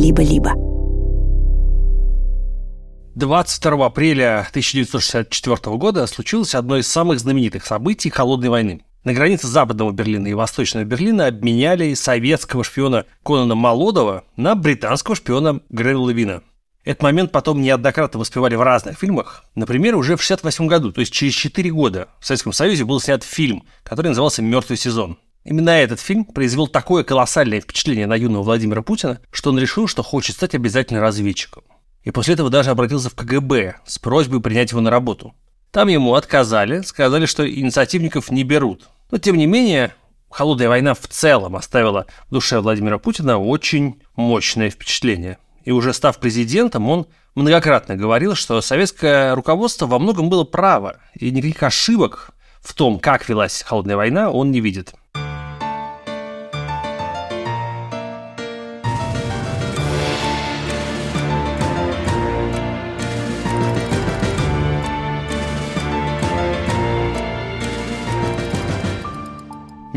либо-либо. 22 апреля 1964 года случилось одно из самых знаменитых событий Холодной войны. На границе Западного Берлина и Восточного Берлина обменяли советского шпиона Конана Молодова на британского шпиона Грэна Левина. Этот момент потом неоднократно воспевали в разных фильмах. Например, уже в 1968 году, то есть через 4 года, в Советском Союзе был снят фильм, который назывался «Мертвый сезон». Именно этот фильм произвел такое колоссальное впечатление на юного Владимира Путина, что он решил, что хочет стать обязательно разведчиком. И после этого даже обратился в КГБ с просьбой принять его на работу. Там ему отказали, сказали, что инициативников не берут. Но тем не менее, холодная война в целом оставила в душе Владимира Путина очень мощное впечатление. И уже став президентом, он многократно говорил, что советское руководство во многом было право, и никаких ошибок в том, как велась холодная война, он не видит.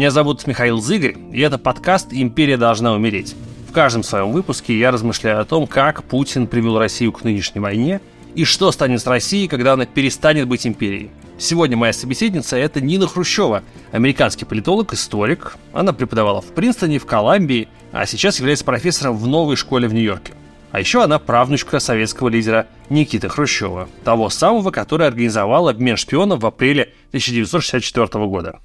Меня зовут Михаил Зыгорь, и это подкаст «Империя должна умереть». В каждом своем выпуске я размышляю о том, как Путин привел Россию к нынешней войне и что станет с Россией, когда она перестанет быть империей. Сегодня моя собеседница – это Нина Хрущева, американский политолог, историк. Она преподавала в Принстоне, в Колумбии, а сейчас является профессором в новой школе в Нью-Йорке. А еще она правнучка советского лидера Никиты Хрущева, того самого, который организовал обмен шпионов в апреле 1964 года.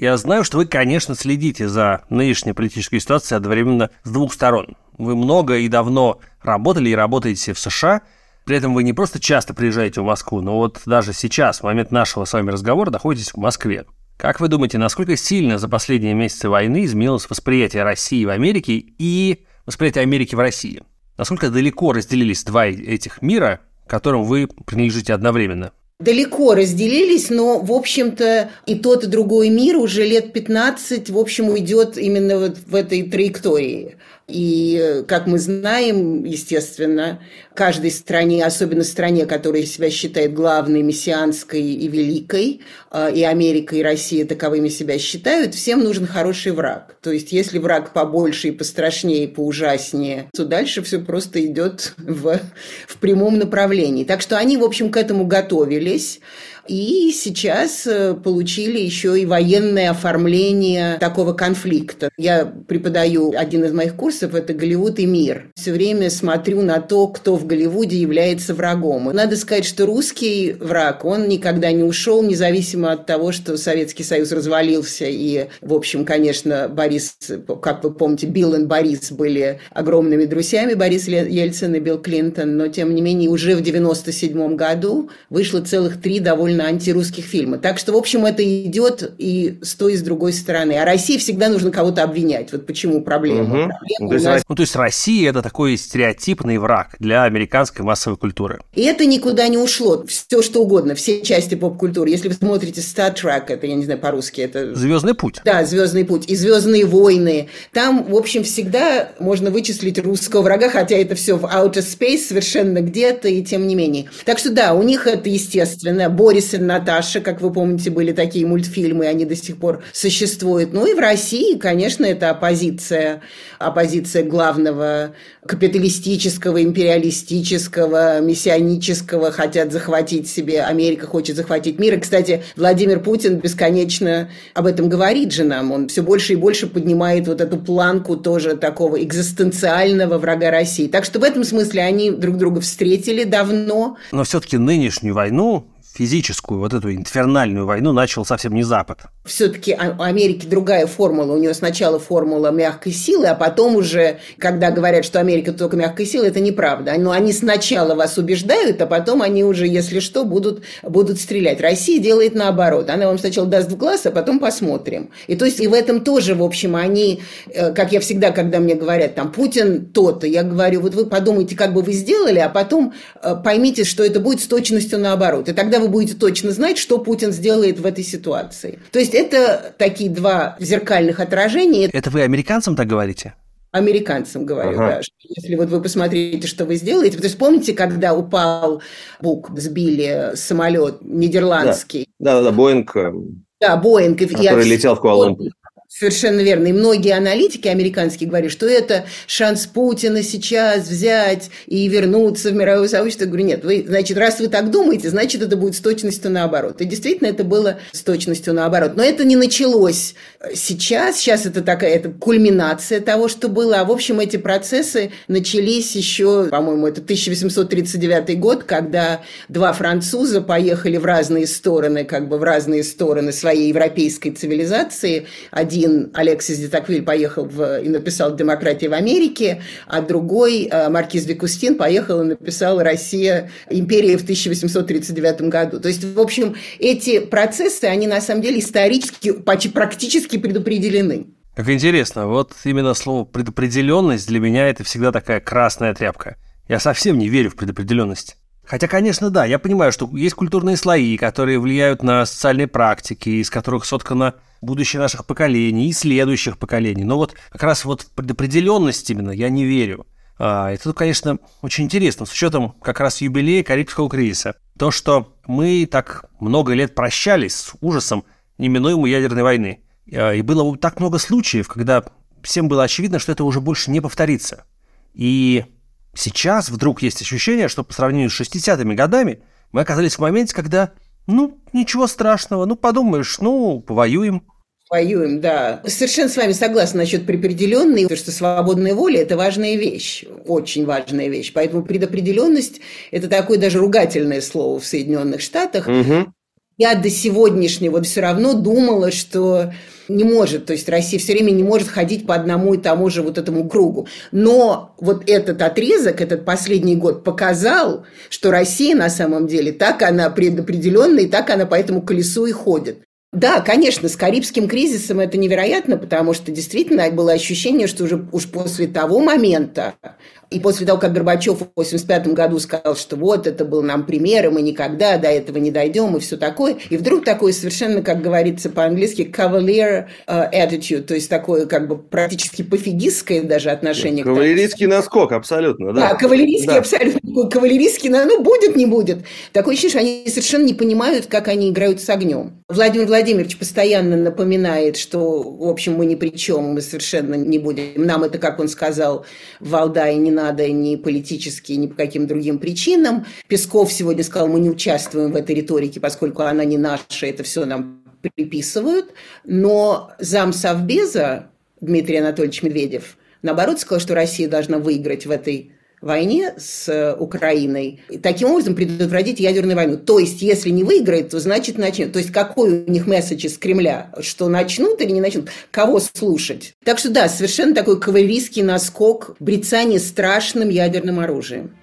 Я знаю, что вы, конечно, следите за нынешней политической ситуацией одновременно с двух сторон. Вы много и давно работали и работаете в США, при этом вы не просто часто приезжаете в Москву, но вот даже сейчас, в момент нашего с вами разговора, находитесь в Москве. Как вы думаете, насколько сильно за последние месяцы войны изменилось восприятие России в Америке и восприятие Америки в России? Насколько далеко разделились два этих мира, которым вы принадлежите одновременно? Далеко разделились, но, в общем-то, и тот, и другой мир уже лет 15, в общем, уйдет именно вот в этой траектории. И, как мы знаем, естественно, каждой стране, особенно стране, которая себя считает главной, мессианской и великой, а, и Америка, и Россия таковыми себя считают, всем нужен хороший враг. То есть, если враг побольше и пострашнее, и поужаснее, то дальше все просто идет в, в прямом направлении. Так что они, в общем, к этому готовились. И сейчас э, получили еще и военное оформление такого конфликта. Я преподаю один из моих курсов, это «Голливуд и мир». Все время смотрю на то, кто в Голливуде является врагом. Надо сказать, что русский враг, он никогда не ушел, независимо от того, что Советский Союз развалился. И, в общем, конечно, Борис, как вы помните, Билл и Борис были огромными друзьями, Борис Ельцин и Билл Клинтон. Но, тем не менее, уже в 97 году вышло целых три довольно довольно антирусских фильма. Так что, в общем, это идет и с той, и с другой стороны. А России всегда нужно кого-то обвинять. Вот почему проблема. Угу. проблема то, есть, нас... ну, то есть Россия – это такой стереотипный враг для американской массовой культуры. И это никуда не ушло. Все что угодно, все части поп-культуры. Если вы смотрите Star Trek, это, я не знаю, по-русски это... Звездный путь. Да, Звездный путь. И Звездные войны. Там, в общем, всегда можно вычислить русского врага, хотя это все в outer space совершенно где-то, и тем не менее. Так что да, у них это естественно. Борис И Наташа, как вы помните, были такие мультфильмы, они до сих пор существуют. Ну и в России, конечно, это оппозиция, оппозиция главного капиталистического, империалистического, миссионического, хотят захватить себе, Америка хочет захватить мир. И, кстати, Владимир Путин бесконечно об этом говорит же нам. Он все больше и больше поднимает вот эту планку тоже такого экзистенциального врага России. Так что в этом смысле они друг друга встретили давно. Но все-таки нынешнюю войну физическую, вот эту инфернальную войну начал совсем не Запад. Все-таки у Америки другая формула. У нее сначала формула мягкой силы, а потом уже, когда говорят, что Америка только мягкой силы, это неправда. Но они сначала вас убеждают, а потом они уже, если что, будут, будут стрелять. Россия делает наоборот. Она вам сначала даст в глаз, а потом посмотрим. И то есть и в этом тоже, в общем, они, э, как я всегда, когда мне говорят, там, Путин то-то, я говорю, вот вы подумайте, как бы вы сделали, а потом э, поймите, что это будет с точностью наоборот. И тогда вы будете точно знать, что Путин сделает в этой ситуации. То есть это такие два зеркальных отражения. Это вы американцам так говорите? американцам говорю, ага. да, что если вот вы посмотрите, что вы сделаете, то есть помните, когда упал Бук, сбили самолет нидерландский? Да, да, да, Боинг. Да, Боинг. Который и летел в Куала-Лумпур. Совершенно верно. И многие аналитики американские говорят, что это шанс Путина сейчас взять и вернуться в мировое сообщество. Я говорю, нет, вы, значит, раз вы так думаете, значит, это будет с точностью наоборот. И действительно, это было с точностью наоборот. Но это не началось сейчас. Сейчас это такая это кульминация того, что было. А, в общем, эти процессы начались еще, по-моему, это 1839 год, когда два француза поехали в разные стороны, как бы в разные стороны своей европейской цивилизации. Один один Алексис де Таквиль поехал в, и написал «Демократия в Америке», а другой э, Маркиз Викустин поехал и написал «Россия. Империя в 1839 году». То есть, в общем, эти процессы, они на самом деле исторически практически предопределены. Как интересно, вот именно слово «предопределенность» для меня это всегда такая красная тряпка. Я совсем не верю в предопределенность. Хотя, конечно, да, я понимаю, что есть культурные слои, которые влияют на социальные практики, из которых соткано будущее наших поколений и следующих поколений. Но вот как раз вот предопределенность именно я не верю. А, это, конечно, очень интересно, с учетом как раз юбилея Карибского кризиса. То, что мы так много лет прощались с ужасом неминуемой ядерной войны. А, и было так много случаев, когда всем было очевидно, что это уже больше не повторится. И сейчас вдруг есть ощущение, что по сравнению с 60-ми годами мы оказались в моменте, когда ну, ничего страшного. Ну, подумаешь, ну, повоюем. Воюем, да. Совершенно с вами согласна насчет предопределенной, потому что свободная воля – это важная вещь, очень важная вещь. Поэтому предопределенность – это такое даже ругательное слово в Соединенных Штатах. Угу. Я до сегодняшнего вот все равно думала, что не может, то есть Россия все время не может ходить по одному и тому же вот этому кругу. Но вот этот отрезок, этот последний год показал, что Россия на самом деле так она предопределенная, и так она по этому колесу и ходит. Да, конечно, с Карибским кризисом это невероятно, потому что действительно было ощущение, что уже уж после того момента и после того, как Горбачев в 1985 году сказал, что вот это был нам пример, и мы никогда до этого не дойдем, и все такое, и вдруг такое совершенно, как говорится по-английски, cavalier uh, attitude, то есть такое как бы практически пофигистское даже отношение. Кавалерийский к наскок, абсолютно, да. Да, кавалерийский да. абсолютно, кавалерийский, ну, будет, не будет. Такое ощущение, что они совершенно не понимают, как они играют с огнем. Владимир Владимирович постоянно напоминает, что, в общем, мы ни при чем, мы совершенно не будем. Нам это, как он сказал, в Валдае не надо ни политически, ни по каким другим причинам. Песков сегодня сказал, мы не участвуем в этой риторике, поскольку она не наша, это все нам приписывают. Но зам Совбеза Дмитрий Анатольевич Медведев, наоборот, сказал, что Россия должна выиграть в этой войне с э, Украиной, и таким образом предотвратить ядерную войну. То есть, если не выиграет, то значит начнет. То есть, какой у них месседж из Кремля, что начнут или не начнут, кого слушать. Так что да, совершенно такой кавалерийский наскок брецания страшным ядерным оружием.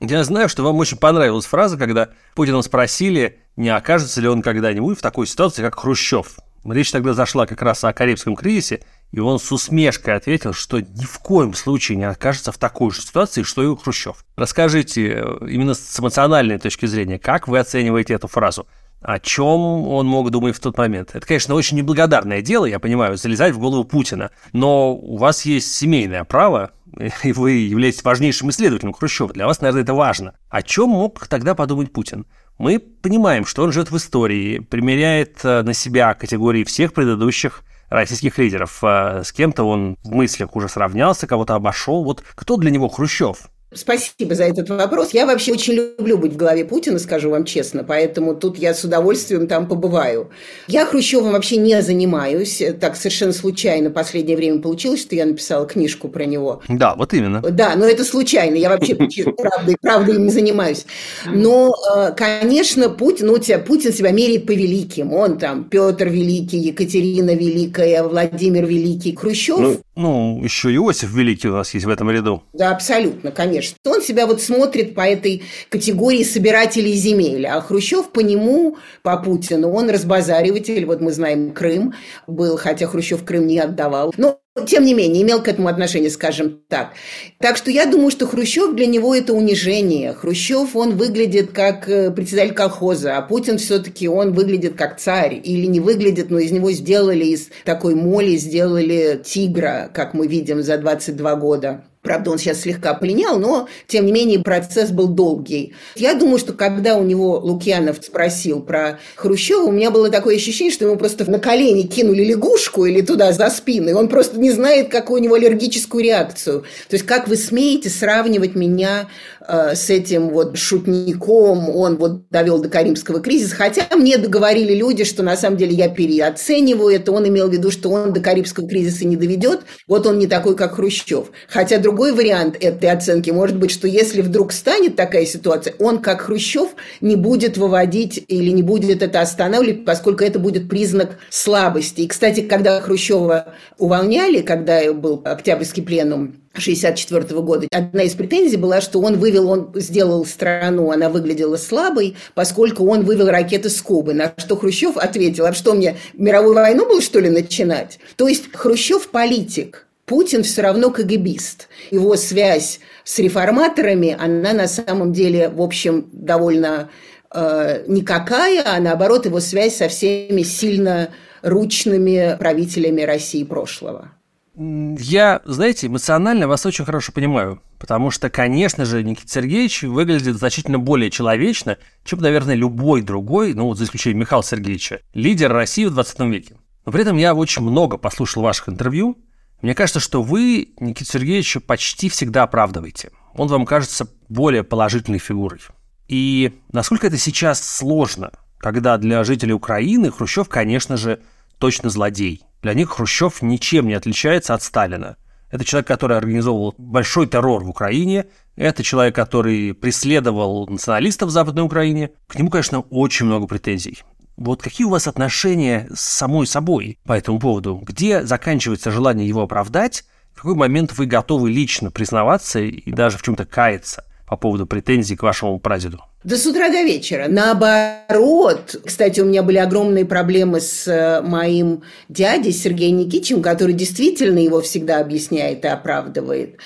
Я знаю, что вам очень понравилась фраза, когда Путина спросили, не окажется ли он когда-нибудь в такой ситуации, как Хрущев. Речь тогда зашла как раз о Карибском кризисе, и он с усмешкой ответил, что ни в коем случае не окажется в такой же ситуации, что и у Хрущев. Расскажите э, именно с эмоциональной точки зрения, как вы оцениваете эту фразу? О чем он мог думать в тот момент? Это, конечно, очень неблагодарное дело, я понимаю, залезать в голову Путина, но у вас есть семейное право, и вы являетесь важнейшим исследователем Хрущева. Для вас, наверное, это важно. О чем мог тогда подумать Путин? Мы понимаем, что он живет в истории, примеряет э, на себя категории всех предыдущих российских лидеров. Э, с кем-то он в мыслях уже сравнялся, кого-то обошел. Вот кто для него Хрущев? Спасибо за этот вопрос. Я вообще очень люблю быть в голове Путина, скажу вам честно, поэтому тут я с удовольствием там побываю. Я Хрущевым вообще не занимаюсь. Так совершенно случайно в последнее время получилось, что я написала книжку про него. Да, вот именно. Да, но это случайно. Я вообще правдой, правдой им не занимаюсь. Но, э, конечно, Путин, ну, у тебя Путин себя меряет по великим. Он там Петр Великий, Екатерина Великая, Владимир Великий, Хрущев. Ну, ну, еще Иосиф Великий у нас есть в этом ряду. Да, абсолютно, конечно. Он себя вот смотрит по этой категории собирателей земель, а Хрущев по нему, по Путину, он разбазариватель. Вот мы знаем, Крым был, хотя Хрущев Крым не отдавал. Но тем не менее, имел к этому отношение, скажем так. Так что я думаю, что Хрущев для него это унижение. Хрущев, он выглядит как э, председатель колхоза, а Путин все-таки он выглядит как царь. Или не выглядит, но из него сделали, из такой моли сделали тигра, как мы видим за 22 года Правда, он сейчас слегка полинял, но, тем не менее, процесс был долгий. Я думаю, что когда у него Лукьянов спросил про Хрущева, у меня было такое ощущение, что ему просто на колени кинули лягушку или туда за спину, и он просто не знает, какую у него аллергическую реакцию. То есть, как вы смеете сравнивать меня с этим вот шутником, он вот довел до Каримского кризиса, хотя мне договорили люди, что на самом деле я переоцениваю это, он имел в виду, что он до Карибского кризиса не доведет, вот он не такой, как Хрущев. Хотя друг другой вариант этой оценки может быть, что если вдруг станет такая ситуация, он, как Хрущев, не будет выводить или не будет это останавливать, поскольку это будет признак слабости. И, кстати, когда Хрущева увольняли, когда был Октябрьский пленум, 1964 года. Одна из претензий была, что он вывел, он сделал страну, она выглядела слабой, поскольку он вывел ракеты с Кубы. На что Хрущев ответил, а что мне, мировую войну было, что ли, начинать? То есть Хрущев политик, Путин все равно КГБист. Его связь с реформаторами, она на самом деле, в общем, довольно э, никакая, а наоборот, его связь со всеми сильно ручными правителями России прошлого. Я, знаете, эмоционально вас очень хорошо понимаю, потому что, конечно же, Никита Сергеевич выглядит значительно более человечно, чем, наверное, любой другой, ну, вот за исключением Михаила Сергеевича, лидер России в 20 веке. Но при этом я очень много послушал ваших интервью, мне кажется, что вы Никита Сергеевича почти всегда оправдываете. Он вам кажется более положительной фигурой. И насколько это сейчас сложно, когда для жителей Украины Хрущев, конечно же, точно злодей. Для них Хрущев ничем не отличается от Сталина. Это человек, который организовывал большой террор в Украине, это человек, который преследовал националистов в Западной Украине. К нему, конечно, очень много претензий. Вот какие у вас отношения с самой собой по этому поводу? Где заканчивается желание его оправдать? В какой момент вы готовы лично признаваться и даже в чем-то каяться по поводу претензий к вашему прадеду? Да с утра до вечера. Наоборот, кстати, у меня были огромные проблемы с э, моим дядей Сергеем Никитичем, который действительно его всегда объясняет и оправдывает.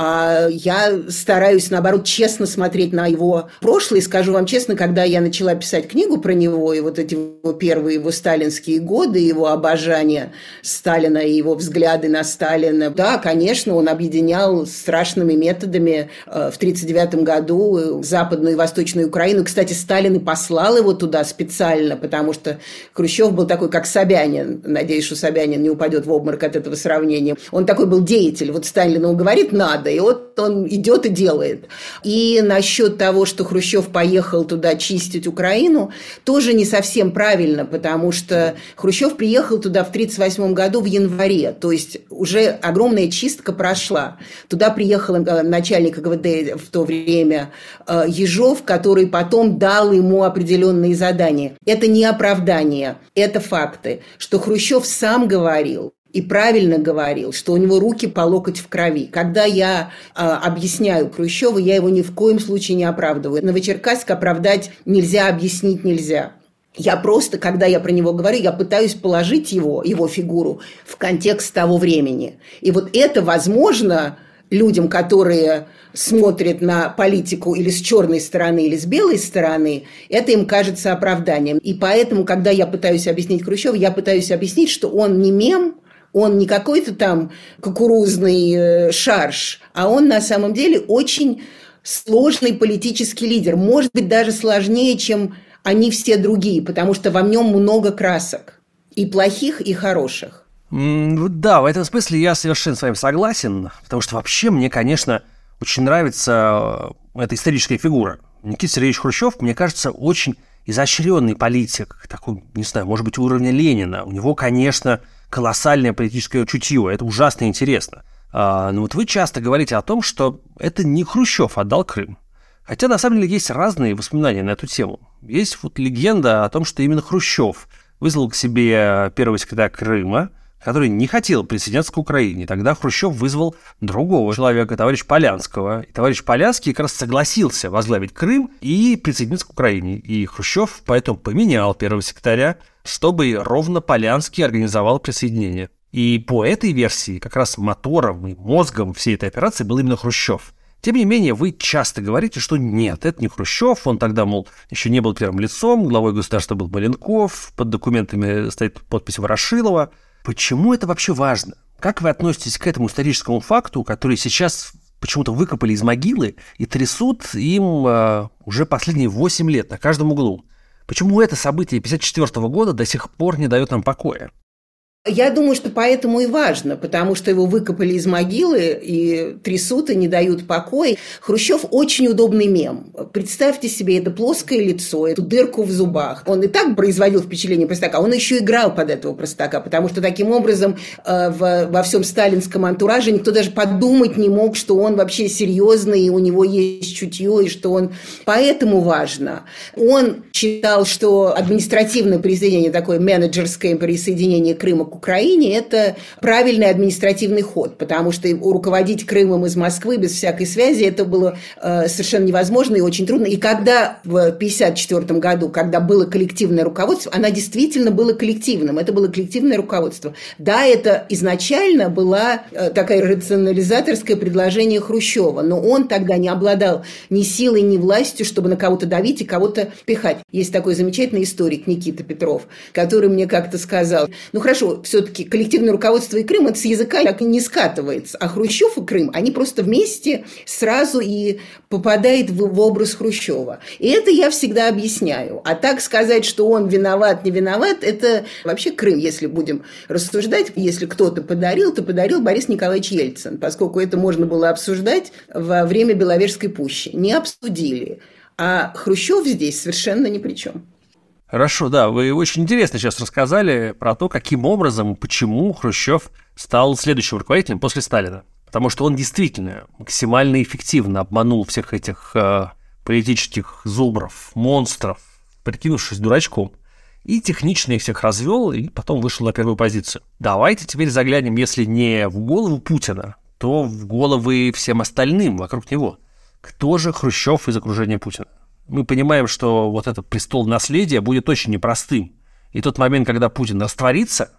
А я стараюсь, наоборот, честно смотреть на его прошлое. И скажу вам честно, когда я начала писать книгу про него, и вот эти его первые его сталинские годы, его обожание Сталина и его взгляды на Сталина, да, конечно, он объединял страшными методами э, в 1939 году Западную и Восточную Украину. Кстати, Сталин и послал его туда специально, потому что Хрущев был такой, как Собянин. Надеюсь, что Собянин не упадет в обморок от этого сравнения. Он такой был деятель. Вот Сталин ему говорит «надо», надо. И вот он идет и делает. И насчет того, что Хрущев поехал туда чистить Украину, тоже не совсем правильно, потому что Хрущев приехал туда в 1938 году в январе, то есть уже огромная чистка прошла. Туда приехал э, начальник ГВД в то время э, Ежов, который потом дал ему определенные задания. Это не оправдание, это факты, что Хрущев сам говорил, и правильно говорил, что у него руки по локоть в крови. Когда я э, объясняю Хрущева, я его ни в коем случае не оправдываю. Новочеркасск оправдать нельзя, объяснить нельзя. Я просто, когда я про него говорю, я пытаюсь положить его, его фигуру в контекст того времени. И вот это возможно людям, которые смотрят на политику или с черной стороны, или с белой стороны, это им кажется оправданием. И поэтому, когда я пытаюсь объяснить Хрущева, я пытаюсь объяснить, что он не мем, он не какой-то там кукурузный э, шарш, а он на самом деле очень сложный политический лидер. Может быть, даже сложнее, чем они все другие, потому что во нем много красок. И плохих, и хороших. Да, в этом смысле я совершенно с вами согласен, потому что вообще мне, конечно, очень нравится э, эта историческая фигура. Никита Сергеевич Хрущев, мне кажется, очень изощренный политик, такой, не знаю, может быть, уровня Ленина. У него, конечно, колоссальное политическое чутье, это ужасно интересно. А, но вот вы часто говорите о том, что это не Хрущев отдал Крым. Хотя на самом деле есть разные воспоминания на эту тему. Есть вот легенда о том, что именно Хрущев вызвал к себе первого секретаря Крыма, который не хотел присоединяться к Украине. Тогда Хрущев вызвал другого человека, товарища Полянского. И товарищ Полянский как раз согласился возглавить Крым и присоединиться к Украине. И Хрущев поэтому поменял первого секретаря, чтобы ровно Полянский организовал присоединение. И по этой версии как раз мотором и мозгом всей этой операции был именно Хрущев. Тем не менее, вы часто говорите, что нет, это не Хрущев, он тогда, мол, еще не был первым лицом, главой государства был Маленков, под документами стоит подпись Ворошилова – Почему это вообще важно? Как вы относитесь к этому историческому факту, который сейчас почему-то выкопали из могилы и трясут им э, уже последние 8 лет на каждом углу. Почему это событие 1954 года до сих пор не дает нам покоя? Я думаю, что поэтому и важно, потому что его выкопали из могилы и трясут и не дают покоя. Хрущев очень удобный мем. Представьте себе это плоское лицо, эту дырку в зубах. Он и так производил впечатление простака, он еще играл под этого простака, потому что таким образом э, в, во всем сталинском антураже никто даже подумать не мог, что он вообще серьезный, и у него есть чутье, и что он... Поэтому важно. Он считал, что административное присоединение, такое менеджерское присоединение Крыма к Украине, это правильный административный ход, потому что руководить Крымом из Москвы без всякой связи это было э, совершенно невозможно и очень трудно. И когда в 1954 году, когда было коллективное руководство, она действительно было коллективным, это было коллективное руководство. Да, это изначально была э, такая рационализаторское предложение Хрущева, но он тогда не обладал ни силой, ни властью, чтобы на кого-то давить и кого-то пихать. Есть такой замечательный историк Никита Петров, который мне как-то сказал, ну хорошо, все-таки коллективное руководство и Крым, это с языка так и не скатывается. А Хрущев и Крым, они просто вместе сразу и попадают в, в образ Хрущева. И это я всегда объясняю. А так сказать, что он виноват, не виноват, это вообще Крым, если будем рассуждать. Если кто-то подарил, то подарил Борис Николаевич Ельцин, поскольку это можно было обсуждать во время Беловежской пущи. Не обсудили. А Хрущев здесь совершенно ни при чем. Хорошо, да, вы очень интересно сейчас рассказали про то, каким образом, почему Хрущев стал следующим руководителем после Сталина. Потому что он действительно максимально эффективно обманул всех этих э, политических зубров, монстров, прикинувшись дурачком, и технично их всех развел, и потом вышел на первую позицию. Давайте теперь заглянем, если не в голову Путина, то в головы всем остальным вокруг него. Кто же Хрущев из окружения Путина? Мы понимаем, что вот этот престол наследия будет очень непростым. И тот момент, когда Путин растворится,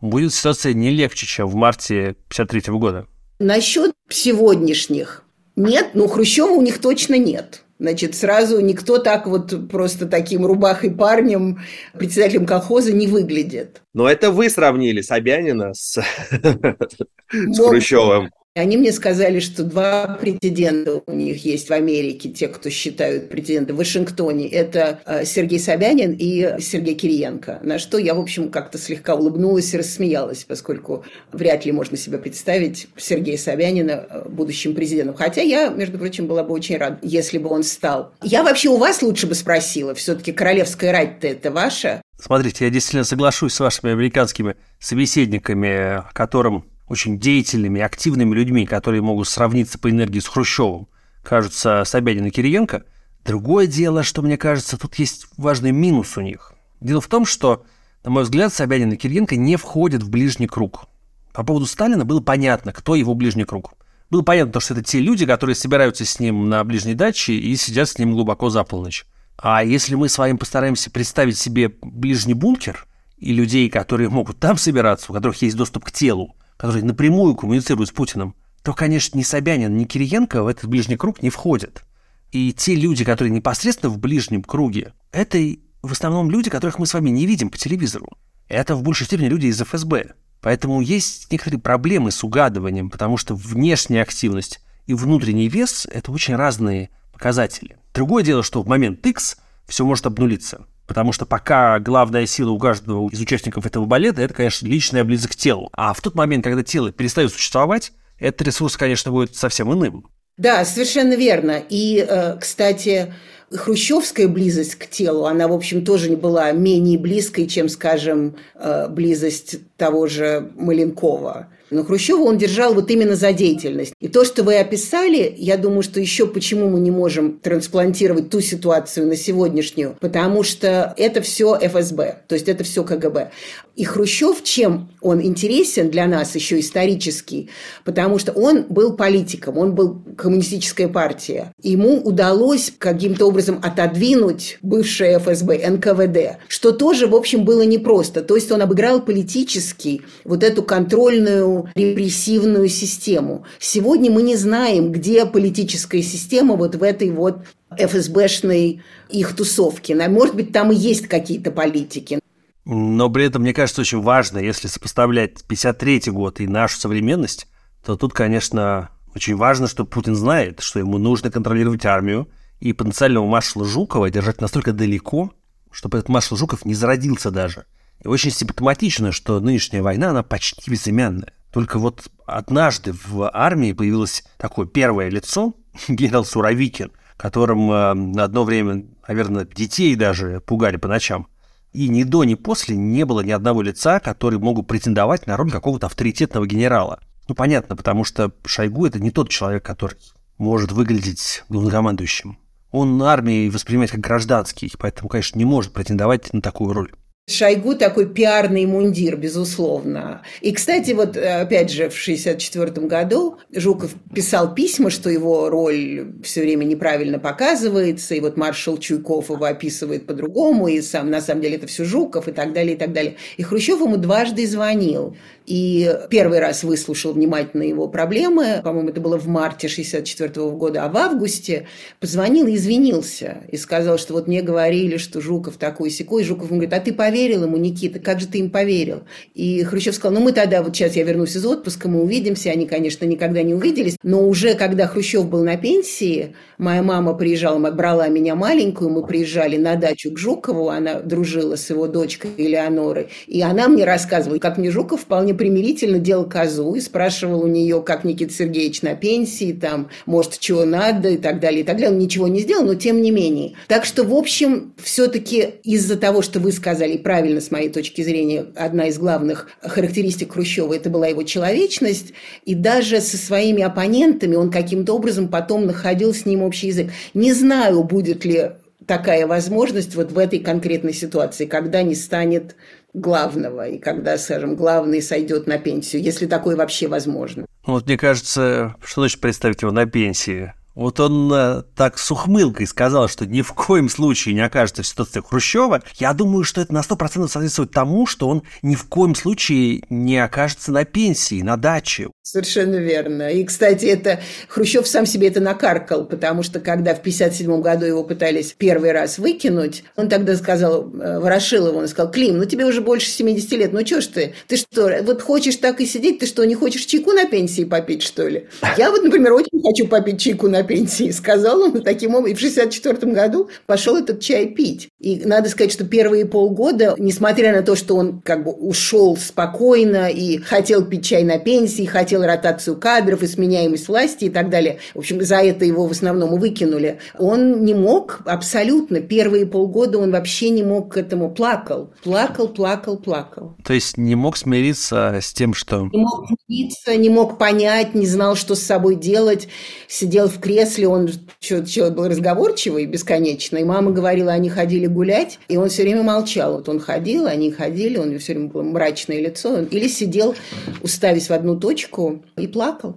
будет ситуация не легче, чем в марте 1953 года. Насчет сегодняшних нет, ну Хрущева у них точно нет. Значит, сразу никто так вот просто таким рубахой парнем, председателем колхоза не выглядит. Но это вы сравнили Собянина с, с Хрущевым. Они мне сказали, что два претендента у них есть в Америке, те, кто считают претенденты в Вашингтоне. Это э, Сергей Собянин и Сергей Кириенко. На что я, в общем, как-то слегка улыбнулась и рассмеялась, поскольку вряд ли можно себе представить Сергея Собянина э, будущим президентом. Хотя я, между прочим, была бы очень рада, если бы он стал. Я вообще у вас лучше бы спросила. Все-таки королевская рать-то это ваша? Смотрите, я действительно соглашусь с вашими американскими собеседниками, которым очень деятельными, активными людьми, которые могут сравниться по энергии с Хрущевым, кажутся Собянин и Кириенко. Другое дело, что, мне кажется, тут есть важный минус у них. Дело в том, что, на мой взгляд, Собянин и Кириенко не входят в ближний круг. По поводу Сталина было понятно, кто его ближний круг. Было понятно, что это те люди, которые собираются с ним на ближней даче и сидят с ним глубоко за полночь. А если мы с вами постараемся представить себе ближний бункер и людей, которые могут там собираться, у которых есть доступ к телу, который напрямую коммуницирует с Путиным, то, конечно, ни Собянин, ни Кириенко в этот ближний круг не входят. И те люди, которые непосредственно в ближнем круге, это в основном люди, которых мы с вами не видим по телевизору. Это в большей степени люди из ФСБ. Поэтому есть некоторые проблемы с угадыванием, потому что внешняя активность и внутренний вес – это очень разные показатели. Другое дело, что в момент X все может обнулиться. Потому что пока главная сила у каждого из участников этого балета – это, конечно, личная близость к телу. А в тот момент, когда тело перестает существовать, этот ресурс, конечно, будет совсем иным. Да, совершенно верно. И, э, кстати, хрущевская близость к телу, она, в общем, тоже не была менее близкой, чем, скажем, э, близость того же Маленкова. Но Хрущева он держал вот именно за деятельность. И то, что вы описали, я думаю, что еще почему мы не можем трансплантировать ту ситуацию на сегодняшнюю, потому что это все ФСБ, то есть это все КГБ. И Хрущев, чем он интересен для нас еще исторически, потому что он был политиком, он был коммунистическая партия. Ему удалось каким-то образом отодвинуть бывшее ФСБ, НКВД, что тоже, в общем, было непросто. То есть он обыграл политически вот эту контрольную репрессивную систему. Сегодня мы не знаем, где политическая система вот в этой вот ФСБшной их тусовке. Может быть, там и есть какие-то политики. Но при этом, мне кажется, очень важно, если сопоставлять 53 год и нашу современность, то тут, конечно, Очень важно, что Путин знает, что ему нужно контролировать армию и потенциального маршала Жукова держать настолько далеко, чтобы этот маршал Жуков не зародился даже. И очень симптоматично, что нынешняя война, она почти безымянная. Только вот однажды в армии появилось такое первое лицо, генерал Суровикин, которым э, на одно время, наверное, детей даже пугали по ночам. И ни до, ни после не было ни одного лица, который мог претендовать на роль какого-то авторитетного генерала. Ну, понятно, потому что Шойгу это не тот человек, который может выглядеть главнокомандующим. Он армии воспринимает как гражданский, поэтому, конечно, не может претендовать на такую роль. Шойгу такой пиарный мундир, безусловно. И, кстати, вот опять же в 1964 году Жуков писал письма, что его роль все время неправильно показывается, и вот маршал Чуйков его описывает по-другому, и сам на самом деле это все Жуков и так далее, и так далее. И Хрущев ему дважды звонил. И первый раз выслушал внимательно его проблемы, по-моему, это было в марте 1964 года, а в августе позвонил и извинился, и сказал, что вот мне говорили, что Жуков такой секой. Жуков ему говорит, а ты поверил ему, Никита, как же ты им поверил? И Хрущев сказал, ну мы тогда, вот сейчас я вернусь из отпуска, мы увидимся. Они, конечно, никогда не увиделись, но уже когда Хрущев был на пенсии, моя мама приезжала, брала меня маленькую, мы приезжали на дачу к Жукову, она дружила с его дочкой Элеонорой, и она мне рассказывала, как мне Жуков вполне примирительно делал козу и спрашивал у нее, как Никита Сергеевич на пенсии, там, может, чего надо и так далее, и так далее. Он ничего не сделал, но тем не менее. Так что, в общем, все-таки из-за того, что вы сказали, правильно с моей точки зрения, одна из главных характеристик Хрущева, это была его человечность, и даже со своими оппонентами он каким-то образом потом находил с ним общий язык. Не знаю, будет ли такая возможность вот в этой конкретной ситуации, когда не станет главного, и когда, скажем, главный сойдет на пенсию, если такое вообще возможно. Вот мне кажется, что значит представить его на пенсии? Вот он э, так с ухмылкой сказал, что ни в коем случае не окажется в ситуации Хрущева. Я думаю, что это на 100% соответствует тому, что он ни в коем случае не окажется на пенсии, на даче. Совершенно верно. И, кстати, это Хрущев сам себе это накаркал, потому что когда в 1957 году его пытались первый раз выкинуть, он тогда сказал, э, Ворошилову, он сказал, Клим, ну тебе уже больше 70 лет, ну что ж ты? Ты что, вот хочешь так и сидеть? Ты что, не хочешь чайку на пенсии попить, что ли? Я вот, например, очень хочу попить чайку на пенсии, сказал он таким образом. И в 1964 году пошел этот чай пить. И надо сказать, что первые полгода, несмотря на то, что он как бы ушел спокойно и хотел пить чай на пенсии, хотел ротацию кадров и сменяемость власти и так далее. В общем, за это его в основном выкинули. Он не мог абсолютно. Первые полгода он вообще не мог к этому. Плакал, плакал, плакал, плакал. То есть не мог смириться с тем, что... Не мог смириться, не мог понять, не знал, что с собой делать. Сидел в кресле, он человек был разговорчивый бесконечно. И мама говорила, они ходили гулять, и он все время молчал. Вот он ходил, они ходили, он все время было мрачное лицо. Или сидел, уставясь в одну точку, и плакал.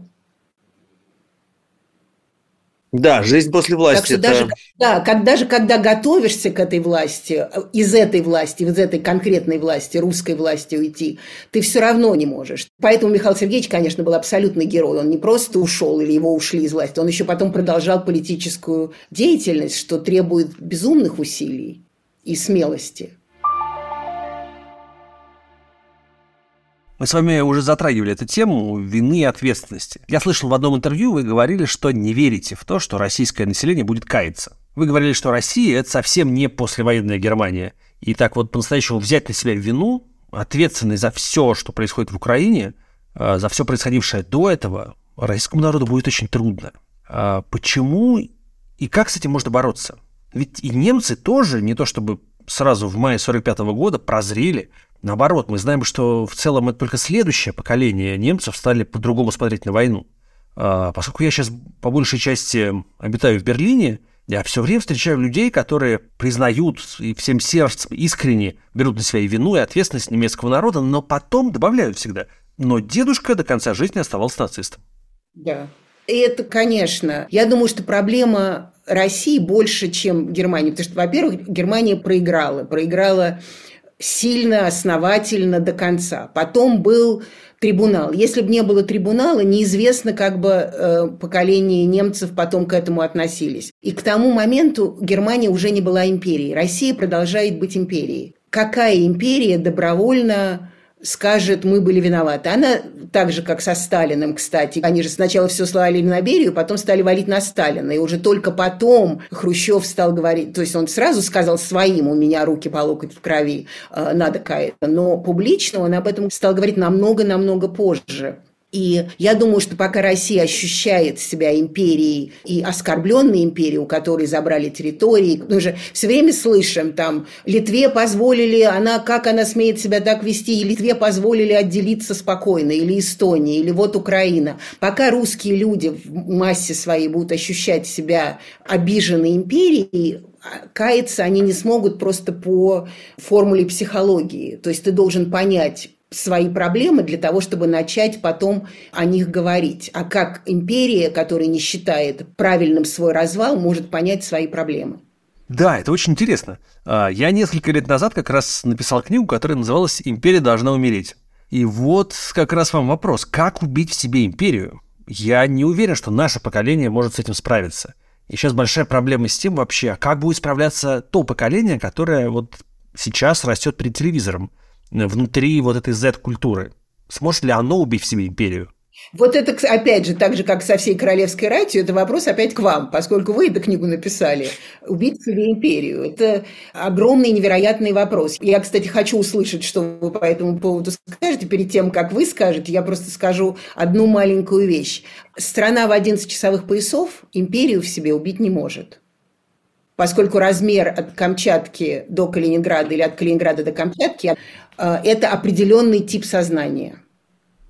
Да, жизнь после власти. Так что это... даже, да, как, даже когда готовишься к этой власти, из этой власти, из этой конкретной власти, русской власти уйти, ты все равно не можешь. Поэтому Михаил Сергеевич, конечно, был абсолютный герой. Он не просто ушел или его ушли из власти, он еще потом продолжал политическую деятельность, что требует безумных усилий и смелости. Мы с вами уже затрагивали эту тему вины и ответственности. Я слышал в одном интервью, вы говорили, что не верите в то, что российское население будет каяться. Вы говорили, что Россия – это совсем не послевоенная Германия. И так вот по-настоящему взять на себя вину, ответственность за все, что происходит в Украине, а, за все происходившее до этого, российскому народу будет очень трудно. А почему и как с этим можно бороться? Ведь и немцы тоже, не то чтобы сразу в мае 45 года прозрели, Наоборот, мы знаем, что в целом это только следующее поколение немцев стали по-другому смотреть на войну. А, поскольку я сейчас по большей части обитаю в Берлине, я все время встречаю людей, которые признают и всем сердцем искренне берут на себя и вину, и ответственность немецкого народа, но потом добавляют всегда. Но дедушка до конца жизни оставался нацистом. Да. И это, конечно, я думаю, что проблема России больше, чем Германии. Потому что, во-первых, Германия проиграла. Проиграла сильно, основательно до конца. Потом был трибунал. Если бы не было трибунала, неизвестно, как бы э, поколение немцев потом к этому относились. И к тому моменту Германия уже не была империей. Россия продолжает быть империей. Какая империя добровольно скажет, мы были виноваты. Она так же, как со Сталиным, кстати. Они же сначала все слали на Берию, потом стали валить на Сталина. И уже только потом Хрущев стал говорить, то есть он сразу сказал своим, у меня руки по локоть в крови, э, надо каяться. Но публично он об этом стал говорить намного-намного позже. И я думаю, что пока Россия ощущает себя империей и оскорбленной империей, у которой забрали территории, мы же все время слышим, там, Литве позволили, она, как она смеет себя так вести, и Литве позволили отделиться спокойно, или Эстония, или вот Украина. Пока русские люди в массе своей будут ощущать себя обиженной империей, каяться они не смогут просто по формуле психологии. То есть ты должен понять, свои проблемы для того, чтобы начать потом о них говорить. А как империя, которая не считает правильным свой развал, может понять свои проблемы? Да, это очень интересно. А, я несколько лет назад как раз написал книгу, которая называлась «Империя должна умереть». И вот как раз вам вопрос, как убить в себе империю? Я не уверен, что наше поколение может с этим справиться. И сейчас большая проблема с тем вообще, как будет справляться то поколение, которое вот сейчас растет перед телевизором внутри вот этой Z-культуры? Сможет ли оно убить себе империю? Вот это, опять же, так же, как со всей королевской ратью, это вопрос опять к вам, поскольку вы эту книгу написали. Убить себе империю. Это огромный невероятный вопрос. Я, кстати, хочу услышать, что вы по этому поводу скажете. Перед тем, как вы скажете, я просто скажу одну маленькую вещь. Страна в 11 часовых поясов империю в себе убить не может поскольку размер от Камчатки до Калининграда или от Калининграда до Камчатки э, – это определенный тип сознания.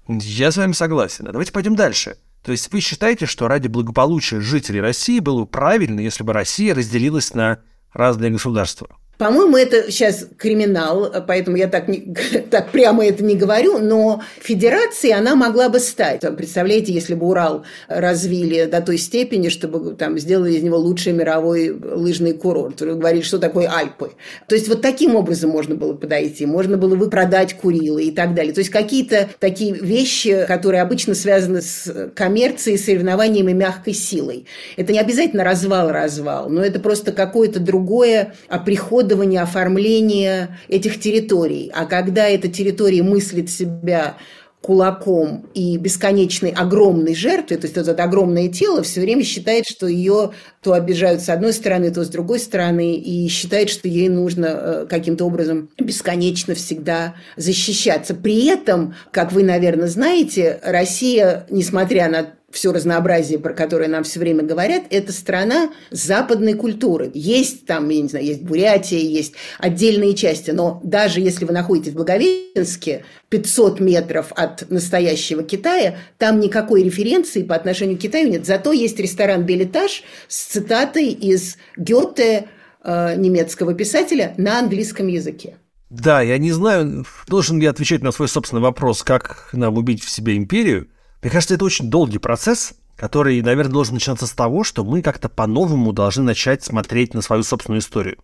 Я с вами согласен. А давайте пойдем дальше. То есть вы считаете, что ради благополучия жителей России было бы правильно, если бы Россия разделилась на разные государства? По-моему, это сейчас криминал, поэтому я так, не, так прямо это не говорю, но федерацией она могла бы стать. Представляете, если бы Урал развили до той степени, чтобы там сделали из него лучший мировой лыжный курорт. Говорили, что такое Альпы. То есть вот таким образом можно было подойти. Можно было бы продать Курилы и так далее. То есть какие-то такие вещи, которые обычно связаны с коммерцией, соревнованием и мягкой силой. Это не обязательно развал-развал, но это просто какое-то другое оприходование оборудование, оформление этих территорий. А когда эта территория мыслит себя кулаком и бесконечной огромной жертвой, то есть это огромное тело все время считает, что ее то обижают с одной стороны, то с другой стороны, и считает, что ей нужно э, каким-то образом бесконечно всегда защищаться. При этом, как вы, наверное, знаете, Россия, несмотря на все разнообразие, про которое нам все время говорят, это страна западной культуры. Есть там, я не знаю, есть Бурятия, есть отдельные части, но даже если вы находитесь в Благовещенске, 500 метров от настоящего Китая, там никакой референции по отношению к Китаю нет. Зато есть ресторан «Белетаж» с цитатой из Гёте, э, немецкого писателя, на английском языке. Да, я не знаю, должен ли отвечать на свой собственный вопрос, как нам убить в себе империю – мне кажется, это очень долгий процесс, который, наверное, должен начинаться с того, что мы как-то по-новому должны начать смотреть на свою собственную историю.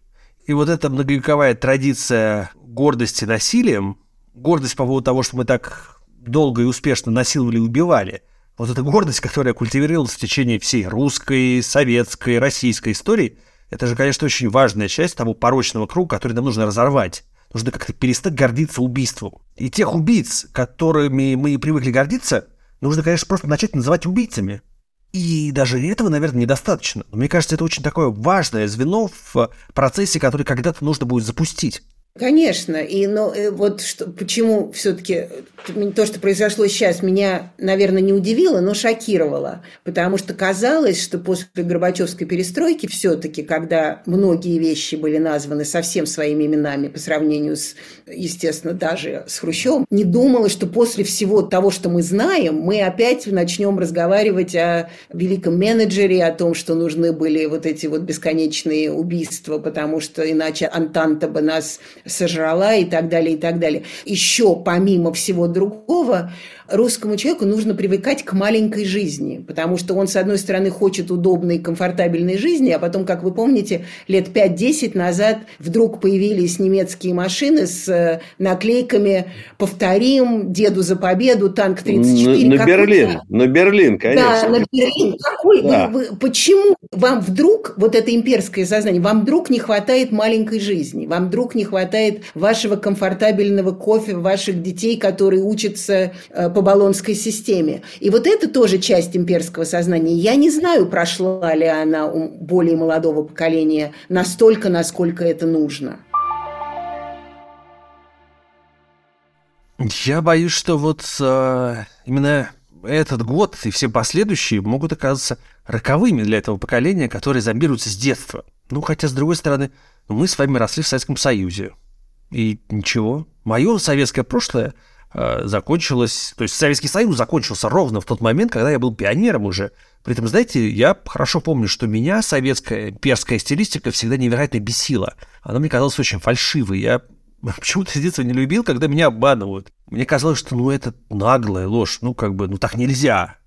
И вот эта многовековая традиция гордости насилием, гордость по поводу того, что мы так долго и успешно насиловали и убивали, вот эта гордость, которая культивировалась в течение всей русской, советской, российской истории, это же, конечно, очень важная часть того порочного круга, который нам нужно разорвать. Нужно как-то перестать гордиться убийством. И тех убийц, которыми мы привыкли гордиться, Нужно, конечно, просто начать называть убийцами. И даже этого, наверное, недостаточно. Но мне кажется, это очень такое важное звено в процессе, который когда-то нужно будет запустить. Конечно, и но э, вот что, почему все-таки то, что произошло сейчас, меня, наверное, не удивило, но шокировало, потому что казалось, что после Горбачевской перестройки все-таки, когда многие вещи были названы совсем своими именами по сравнению с, естественно, даже с Хрущевым, не думала, что после всего того, что мы знаем, мы опять начнем разговаривать о великом менеджере, о том, что нужны были вот эти вот бесконечные убийства, потому что иначе Антанта бы нас сожрала и так далее, и так далее. Еще помимо всего другого, русскому человеку нужно привыкать к маленькой жизни, потому что он, с одной стороны, хочет удобной, комфортабельной жизни, а потом, как вы помните, лет 5-10 назад вдруг появились немецкие машины с э, наклейками «Повторим», «Деду за победу», «Танк 34». На, на Берлин, на Берлин, конечно. Да, на Берлин. Какой, да. вы, почему вам вдруг, вот это имперское сознание, вам вдруг не хватает маленькой жизни, вам вдруг не хватает вашего комфортабельного кофе, ваших детей, которые учатся э, по баллонской системе. И вот это тоже часть имперского сознания. Я не знаю, прошла ли она у более молодого поколения настолько, насколько это нужно. Я боюсь, что вот э, именно этот год и все последующие могут оказаться роковыми для этого поколения, которое зомбируется с детства. Ну, хотя, с другой стороны, мы с вами росли в Советском Союзе. И ничего. Мое советское прошлое э, закончилось... То есть Советский Союз закончился ровно в тот момент, когда я был пионером уже. При этом, знаете, я хорошо помню, что меня советская перская стилистика всегда невероятно бесила. Она мне казалась очень фальшивой. Я почему-то с детства не любил, когда меня обманывают. Мне казалось, что ну это наглая ложь, ну как бы, ну так нельзя.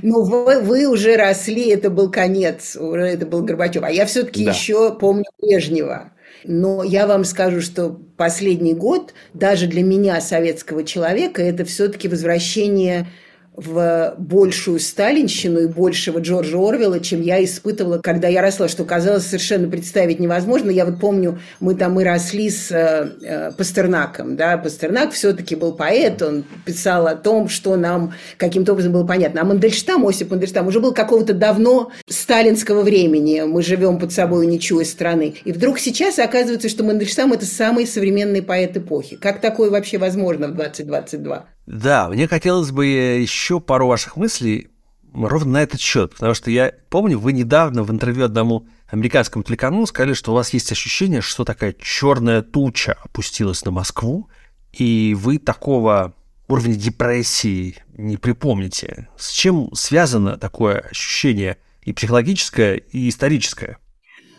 Ну, вы, вы уже росли, это был конец, уже это был Горбачев. А я все-таки да. еще помню Брежнева. Но я вам скажу, что последний год даже для меня, советского человека, это все-таки возвращение в большую сталинщину и большего Джорджа Орвелла, чем я испытывала, когда я росла, что казалось совершенно представить невозможно. Я вот помню, мы там и росли с э, э Пастернаком. Да? Пастернак все-таки был поэт, он писал о том, что нам каким-то образом было понятно. А Мандельштам, Осип Мандельштам, уже был какого-то давно сталинского времени. Мы живем под собой ничего из страны. И вдруг сейчас оказывается, что Мандельштам – это самый современный поэт эпохи. Как такое вообще возможно в 2022? Да, мне хотелось бы еще пару ваших мыслей ровно на этот счет, потому что я помню, вы недавно в интервью одному американскому телеканалу сказали, что у вас есть ощущение, что такая черная туча опустилась на Москву, и вы такого уровня депрессии не припомните. С чем связано такое ощущение и психологическое, и историческое?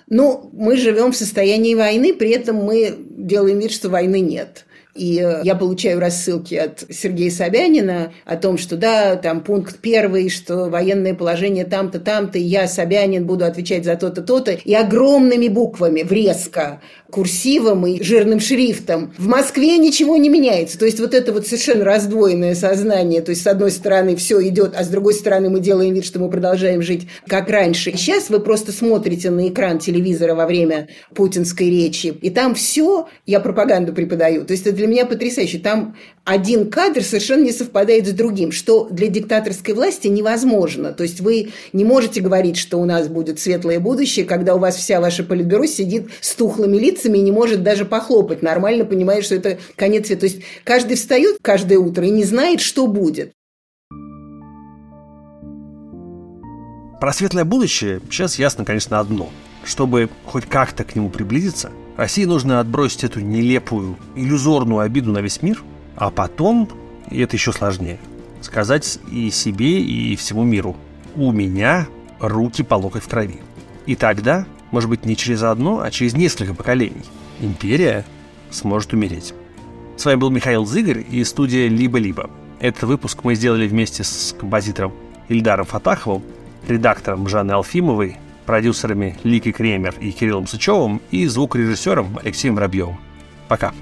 Ну, мы живем в состоянии войны, при этом мы делаем вид, что войны нет. И э, я получаю рассылки от Сергея Собянина о том, что да, там пункт первый, что военное положение там-то, там-то, и я, Собянин, буду отвечать за то-то, то-то. И огромными буквами, врезко, курсивом и жирным шрифтом. В Москве ничего не меняется. То есть вот это вот совершенно раздвоенное сознание. То есть с одной стороны все идет, а с другой стороны мы делаем вид, что мы продолжаем жить как раньше. И сейчас вы просто смотрите на экран телевизора во время путинской речи, и там все, я пропаганду преподаю. То есть это для меня потрясающе. Там один кадр совершенно не совпадает с другим, что для диктаторской власти невозможно. То есть вы не можете говорить, что у нас будет светлое будущее, когда у вас вся ваша политбюро сидит с тухлыми лицами и не может даже похлопать нормально, понимая, что это конец света. То есть каждый встает каждое утро и не знает, что будет. Про светлое будущее сейчас ясно, конечно, одно. Чтобы хоть как-то к нему приблизиться, России нужно отбросить эту нелепую, иллюзорную обиду на весь мир – а потом, и это еще сложнее, сказать и себе, и всему миру, у меня руки по локоть в крови. И тогда, может быть, не через одно, а через несколько поколений, империя сможет умереть. С вами был Михаил Зыгорь и студия «Либо-либо». Этот выпуск мы сделали вместе с композитором Ильдаром Фатаховым, редактором Жанной Алфимовой, продюсерами Лики Кремер и Кириллом Сычевым и звукорежиссером Алексеем Воробьевым. Пока.